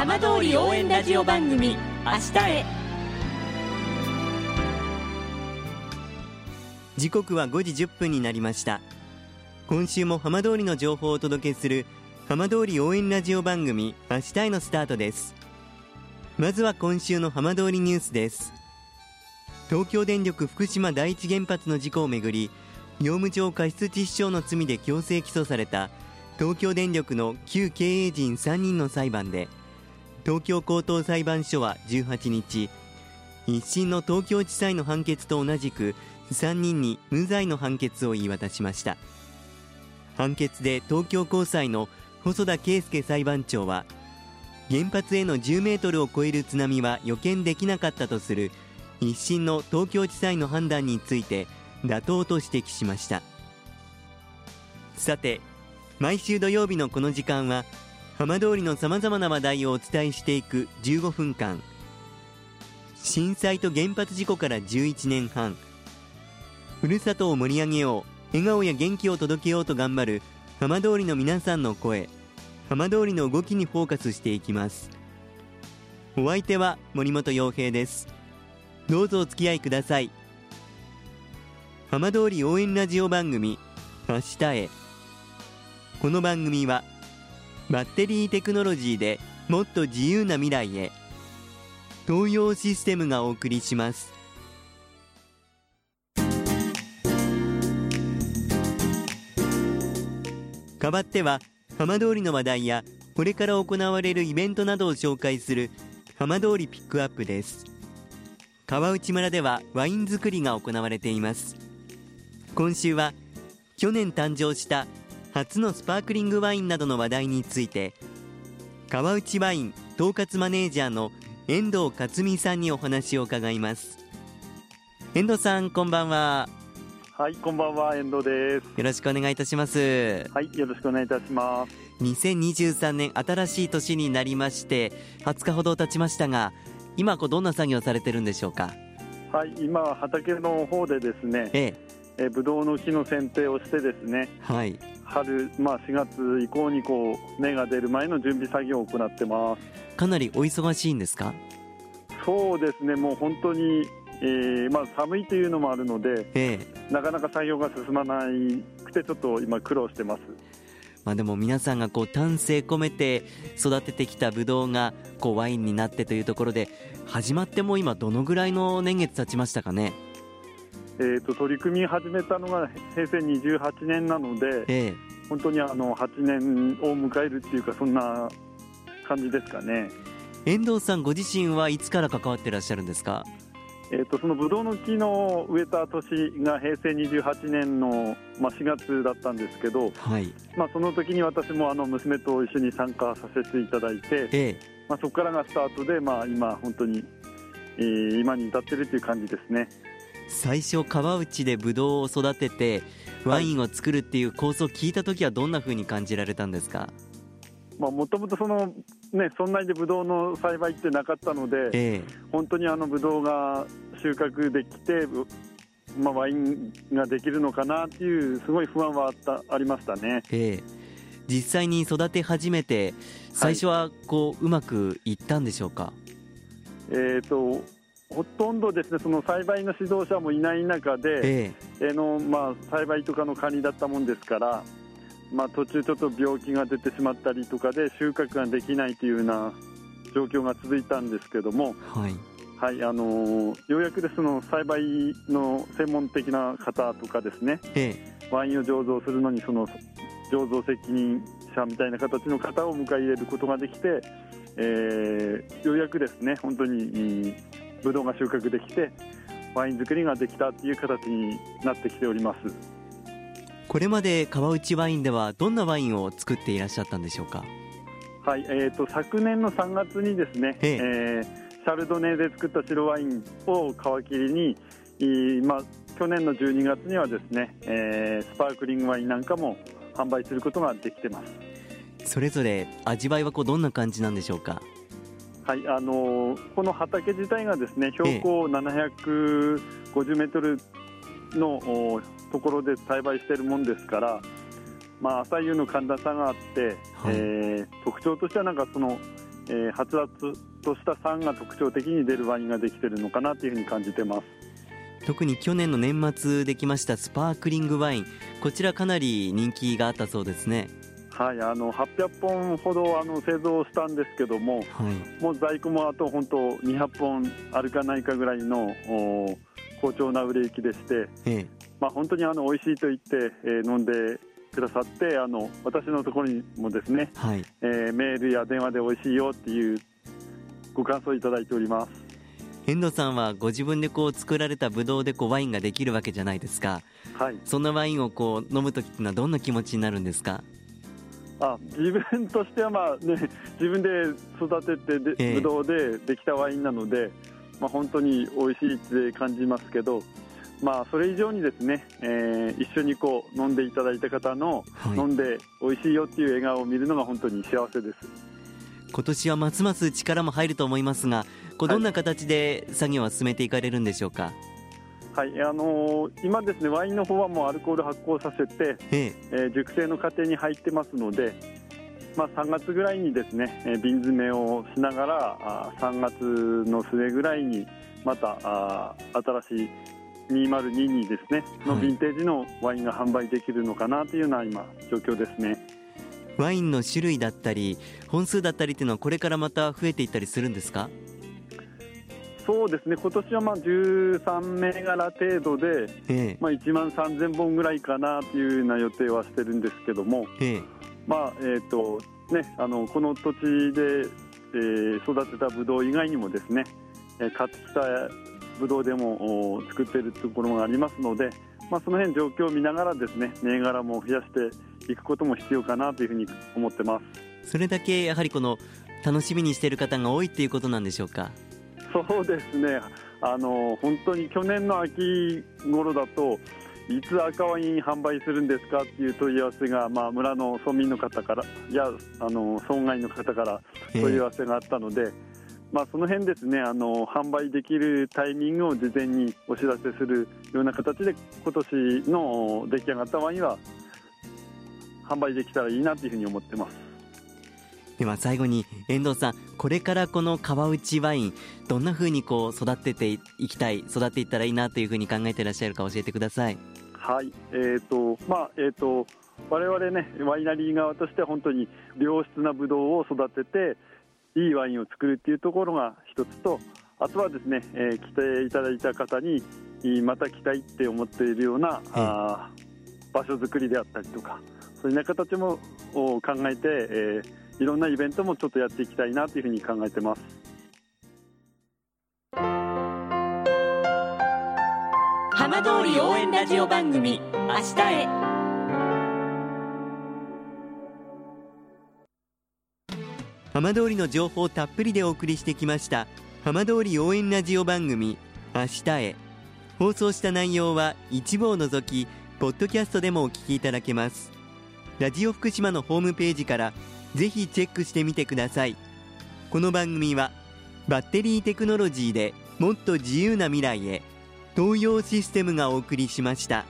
浜通り応援ラジオ番組明日へ。時刻は5時1分になりました。今週も浜通りの情報をお届けする浜通り応援ラジオ番組明日へのスタートです。まずは今週の浜通りニュースです。東京電力福島第一原発の事故をめぐり業務上過失致死傷の罪で強制起訴された東京電力の旧経営陣3人の裁判で東京高等裁判所は18日一審の東京地裁の判決と同じく3人に無罪の判決を言い渡しました。判決で東京高裁の細田圭介裁判長は原発への10メートルを超える津波は予見できなかったとする一審の東京地裁の判断について妥当と指摘しました。さて毎週土曜日のこの時間は浜通りのさまざまな話題をお伝えしていく15分間。震災と原発事故から11年半。ふるさとを盛り上げよう。笑顔や元気を届けようと頑張る浜通りの皆さんの声。浜通りの動きにフォーカスしていきます。お相手は森本洋平です。どうぞお付き合いください。浜通り応援ラジオ番組明日へ。この番組はバッテリーテクノロジーでもっと自由な未来へ。東洋システムがお送りします。代わっては浜通りの話題やこれから行われるイベントなどを紹介する浜通りピックアップです。川内村ではワイン作りが行われています。今週は去年誕生した初のスパークリングワインなどの話題について川内ワイン統括マネージャーの遠藤克美さんにお話を伺います。遠藤さんこんばんは。はい、こんばんは、遠藤です。よろしくお願いいたします。はい、よろしくお願いいたします。2023年新しい年になりまして20日ほど経ちましたが今こうどんな作業されてるんでしょうか？はい、今、畑の方でですね、ええ。えブドウの木の剪定をしてですね、はい春、まあ4月以降にこう、芽が出る前の準備作業を行ってます。かなりお忙しいんですか？そうですね、もう本当に、えーまあ寒いというのもあるので、ええなかなか作業が進まなくて、ちょっと今苦労してます。まあ、でも皆さんがこう丹精込めて育ててきたブドウがこうワインになってというところで始まってもう今どのぐらいの年月経ちましたかね？えー、と取り組み始めたのが平成28年なので、ええ本当にあの8年を迎えるっていうか、そんな感じですかね。遠藤さんご自身はいつから関わってらっしゃるんですか？えー、とそのブドウの木の植えた年が平成28年の、まあ、4月だったんですけど、はいまあ、その時に私もあの娘と一緒に参加させていただいて、ええまあ、そこからがスタートで、まあ、今、本当に、えー今に至ってるという感じですね。最初川内でブドウを育ててワインを作るっていう構想を聞いた時はどんな風に感じられたんですか？もともとその、ね、そんなにでブドウの栽培ってなかったので、え本当にあのブドウが収穫できて、うまあ、ワインができるのかなっていう、すごい不安はあったありましたね。えええ。実際に育て始めて最初はこううまくいったんでしょうか、えー、とほとんどですねその栽培の指導者もいない中で、ええ。ーのまあ、栽培とかの管理だったもんですから、まあ、途中、ちょっと病気が出てしまったりとかで収穫ができないというような状況が続いたんですけども、えはい。はいあのーようやくですの栽培の専門的な方とかですねえ。ワインを醸造するのにその醸造責任者みたいな形の方を迎え入れることができて、えーようやくですね本当にブドウが収穫できてワイン作りができたという形になってきております。これまで川内ワインではどんなワインを作っていらっしゃったんでしょうか？はい、えー、と昨年の3月にですね、えええーシャルドネで作った白ワインを皮切りに、いいまあ、去年の12月にはですね、えースパークリングワインなんかも販売することができてます。それぞれ味わいはこうどんな感じなんでしょうか？はい、あのーこの畑自体がですね標高750メートルのおところで栽培しているもんですから、まあ、朝夕の寒暖差があって、はい。えー特徴としてはなんかその、えー、はつらつとした酸が特徴的に出るワインができてるのかなというふうに感じてます。特に去年の年末できましたスパークリングワインこちらかなり人気があったそうですねはいあの800本ほどあの製造したんですけども、はい、もう在庫もあと本当200本あるかないかぐらいの好調な売れ行きでして、ええ、まあ、本当にあの美味しいと言って、えー、飲んでくださってあの私のところにもですね、はい、えー、メールや電話で美味しいよっていうご感想いただいております。遠藤さんはご自分でこう作られたブドウでこうワインができるわけじゃないですか、はい、そんなワインをこう飲む時っていうのはどんな気持ちになるんですか？あ自分としてはまあ、ね、自分で育ててで、えー、ブドウでできたワインなので、まあ、本当に美味しいって感じますけどまあ、それ以上にですね、えー、一緒にこう飲んでいただいた方の、はい、飲んで美味しいよっていう笑顔を見るのが本当に幸せです。今年はますます力も入ると思いますがこうどんな形で作業は進めていかれるんでしょうか、はい、あのー、今ですねワインの方はもうアルコール発酵させて、ええ。ー、熟成の過程に入ってますので、まあ、3月ぐらいにですね、えー、瓶詰めをしながらあ3月の末ぐらいにまたあ新しい2022ですねのヴィンテージのワインが販売できるのかなというような今状況ですね。ワインの種類だったり本数だったりっていうのはこれからまた増えていったりするんですか？そうですね。今年はまあ13銘柄程度で、ええ、まあ、1万3000本ぐらいかなというような予定はしてるんですけども、えまあえーとね、あのこの土地で、えー、育てたブドウ以外にもですね、えー、買ってきたブドウでも作っているところがありますので、まあ、その辺状況を見ながらですね銘柄も増やしていくことも必要かなというふうに思ってます。それだけやはりこの楽しみにしている方が多いということなんでしょうか？そうですね。あの本当に去年の秋頃だといつ赤ワイン販売するんですかっていう問い合わせが、まあ、村の村民の方からやあの村外の方から問い合わせがあったので、えーまあ、その辺ですねあの販売できるタイミングを事前にお知らせするような形で今年の出来上がったワインは販売できたらいいなというふうに思ってますでは最後に遠藤さんこれからこの川内ワインどんなふうにこう育てていきたい育っていったらいいなというふうに考えていらっしゃるか教えてください。はい。えーとまあえーと我々ねワイナリー側としては本当に良質なブドウを育てていいワインを作るっていうところが一つとあとはですね、えー、来ていただいた方にまた来たいって思っているような、あ場所づくりであったりとかそういうような形も考えて、えー、いろんなイベントもちょっとやっていきたいなというふうに考えてます。浜通り応援ラジオ番組明日へ。浜通りの情報たっぷりでお送りしてきました浜通り応援ラジオ番組明日へ。放送した内容は一部を除きポッドキャストでもお聞きいただけます。ラジオ福島のホームページからぜひチェックしてみてくださいこの番組はバッテリーテクノロジーでもっと自由な未来へ東洋システムがお送りしました。